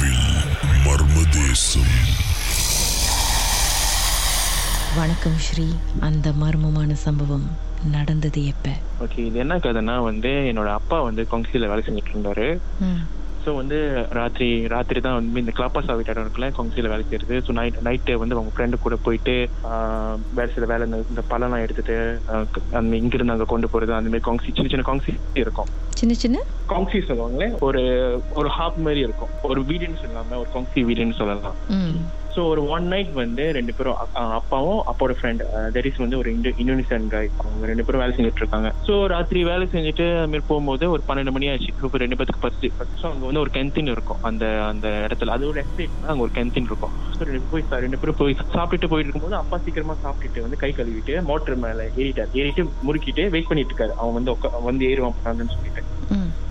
ராகாவில் மர்மதேசம். வணக்கம் ஸ்ரீ அந்த மர்மமான சம்பவம் நடந்தது எப்ப? ஓகே இது என்ன கதைன்னா வந்து என்னோட அப்பா வந்து கொங்சியில் வேலை செஞ்சுட்டு இருந்தாரு ஸோ வந்து ராத்திரி ராத்திரி தான் வந்து இந்த கிளாப்பாசா வீட்டாடம் இருக்குல்ல கொங்சியில் வேலை செய்யறது ஸோ நைட் நைட்டு வந்து அவங்க ஃப்ரெண்டு கூட போயிட்டு வேலை செய்யற வேலை இந்த- பழம்லாம் எடுத்துட்டு அந்த இங்கிருந்து அங்கே கொண்டு போறது அந்த மாதிரி கொங்சி சின்ன சின்ன கொங்சி இருக்கும். சின்ன சின்ன? கொங்சி சொல்லுவாங்களே ஒரு ஒரு ஹாப் மாதிரி இருக்கும். ஒரு வீடுன்னு சொல்லாம ஒரு கொங்சி வீடுன்னு சொல்லலாம். ஸோ ஒரு ஒன் நைட் வந்து ரெண்டு பேரும் அப்பாவும் அப்பாவோட ஃப்ரெண்ட் தரிஸ் வந்து ஒரு இndo இந்தோனேசியன் காய் அவங்க ரெண்டு பேரும் வேலை செஞ்சுட்டு இருக்காங்க. ஸோ ராத்திரி வேலை செஞ்சுட்டு அது மாதிரி போகும்போது ஒரு பன்னெண்டு மணி ஆச்சு. இப்போ ரெண்டு பேருக்கு பஸ்ட் ஸோ அங்கே வந்து ஒரு கெந்தின் இருக்கும். அந்த அந்த இடத்துல. அது ஒரு எஸ்டேட் அங்கே ஒரு கெந்தின் இருக்கும். ஸோ ரெண்டு போய் சா- ரெண்டு பேரும் போய் சாப்பிட்டுட்டு போயிட்டு இருக்கும்போது அப்பா சீக்கிரமா சாப்பிட்டுட்டு வந்து கை கழுவிட்டு மோட்டர் மேலே ஏறிட்டார். ஏறிட்டு முறுக்கிட்டு வெயிட் பண்ணிட்டு இருக்காரு. அவன் வந்து வந்து ஏறுவான் சொல்லிட்டு.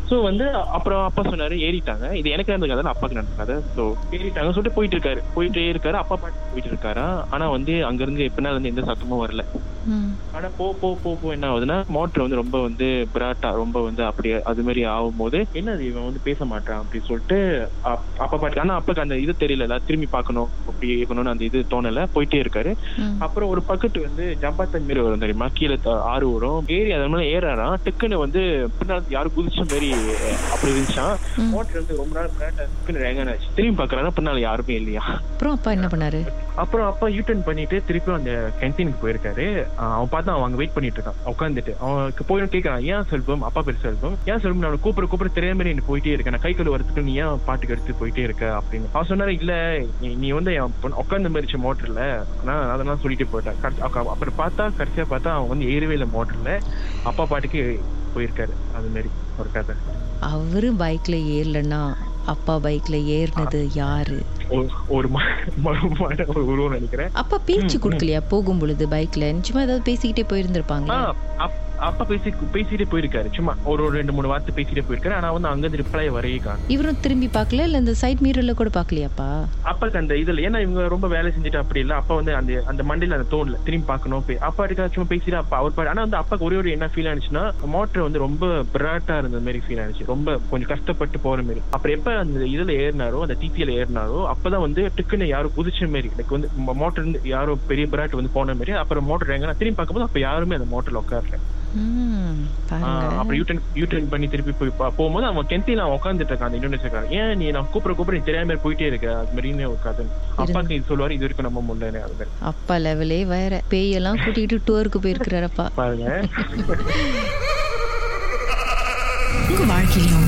ஸோ வந்து அப்புறம் அப்பா சொன்னாரு ஏறிட்டாங்க. இது எனக்கு நடந்த கதை அப்பாக்கு நடந்த கதை ஸோ ஏறிட்டாங்க சொல்லிட்டு போயிட்டு இருக்காரு போயிட்டே இருக்காரு. அப்பா பாட்டு போயிட்டு இருக்காரா ஆனா வந்து அங்க இருந்து எப்படின்னா வந்து எந்த சத்தமும் வரல. ஆனா போ போ போ போ என்ன ஆகுதுன்னா மோட்டர் வந்து ரொம்ப வந்து பிராட்டா ரொம்ப வந்து அப்படியே அது மாதிரி ஆகும்போது என்னது இவன் வந்து பேச மாட்டான் அப்படின்னு சொல்லிட்டு அப்- அப்பா பாட்டு ஆனா அப்பாக்கு அந்த இது தெரியல திரும்பி பார்க்கணும் அப்படி இருக்கணும்னு அந்த இது தோணல போயிட்டே இருக்காரு. அப்புறம் ஒரு பக்கெட் வந்து ஜம்பாத்தன் மாரி வரும் தெரியுமா? கீழே ஆறு வரும். ஏறி அது மேலே ஏறாராம் டக்குன்னு வந்து பின்னால் யாரும் குதிச்ச அஹ், அப்படி இருந்துச்சான். மோட்டர் வந்து ரொம்ப நேரம் பிராட்டா டக்குன்னு ரேங்கான ஆச்சு திரும்பி பார்க்கறாங்க பின்னால் யாருமே இல்லையா? அப்புறம் அப்பா என்ன பண்ணாரு? அப்புறம் அப்பா யூட்டர்ன் பண்ணிட்டு திருப்பி அந்த கேன்டீனுக்கு போயிருக்காரு. அவன் பார்த்தா அவன் அங்க வெயிட் பண்ணிட்டு இருக்கான். உட்காந்துட்டு அவனுக்கு போய் கேட்கறான் ஏன் செல்வம்? அப்பா பேர் செல்வம். ஏன் செல்வம்? நான் கூப்பிட கூப்பிட தெரியாம நீ போயிட்டே இருக்க. நான் கை கழு வரதுக்கு நீ ஏன் பாட்டுக்கு எடுத்து போயிட்டே இருக்க? அப்படின்னு. அவன் சொன்னாரு இல்ல நீ- வந்து உட்காந்து மறிச்ச மோட்டர்ல. நான் அதெல்லாம் சொல்லிட்டு போயிட்டேன். அப்புறம் பார்த்தா கடைசியா பார்த்தா அவன் வந்து ஏறவே இல்லை மோட்டர்ல. அப்பா பாட்டுக்கு போயிருக்காரு. அது மாதிரி ஒரு கதை. அவரு பைக்ல ஏறலன்னா அப்பா பைக்ல ஏறினது யாரு? ஒரு- உருவம் நினைக்கிறேன். அப்பா பேச்சு கொடுக்கலையா? போகும் பொழுது பைக்ல நிச்சயமா ஏதாவது பேசிக்கிட்டே அப்- அப்பா பேசி பேசிட்டே போயிருக்காரு. சும்மா ஒரு ஒரு ரெண்டு மூணு வார்த்தை பேசிட்டே போயிருக்காரு. ஆனா வந்து அங்க இருந்து ரிப்ளை வரையே காணும். இவரும் திரும்பி பார்க்கல? இல்ல இந்த சைட் மீரர்ல கூட பார்க்கலையாப்பா? அப்பாக்கு அந்த இதுல ஏன்னா இவங்க ரொம்ப வேலை செஞ்சுட்டு அப்படி இல்ல. அப்பா வந்து அந்த அந்த மண்டியில அந்த தோணல திரும்பி பார்க்கணும். அப்பா இருக்கா சும்மா பேசிட்டு அப்பா அவர் பாடு ஆனா வந்து அப்பாக்கு ஒரே ஒரு என்ன ஃபீல் ஆனிச்சுன்னா மோட்டர் வந்து ரொம்ப பிராட்டா இருந்த மாதிரி ஃபீல் ஆனிச்சு. ரொம்ப கொஞ்சம் கஷ்டப்பட்டு போற மாதிரி. அப்புறம் எப்ப அந்த இதுல ஏறினாரோ அந்த டிபியில ஏறினாரோ அப்பதான் வந்து டிக்குன்னு யாரும் குதிச்ச மாதிரி லைக் வந்து மோட்டர் யாரோ பெரிய பிராட் வந்து போன மாதிரி. அப்புறம் மோட்டர் எங்கன்னா திரும்பி பார்க்கும்போது அப்ப யாருமே அந்த மோட்டர்ல உட்காரல. அப்புறம் யூட்டன் யூட்டன் பண்ணி திருப்பி போய் போகும்போது அவன் கெந்தில அவன் உட்காந்துட்டு இருக்கான் அந்த இந்தோனேசியக்காரன் ஏன் நீ நான் கூப்பிட கூப்பிட தெரியாம போயிட்டே இருக்க. அது மாதிரின்னு ஒரு கதை அப்பாக்கு இது சொல்லுவாரு இது வரைக்கும் நம்ம முடியல அது மாதிரி. அப்பா லெவலே வேற. பேயெல்லாம் கூட்டிகிட்டு டூருக்கு போயிருக்கிறாரப்பா பாருங்க. வாழ்க்கையிலும்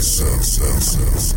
Sensations.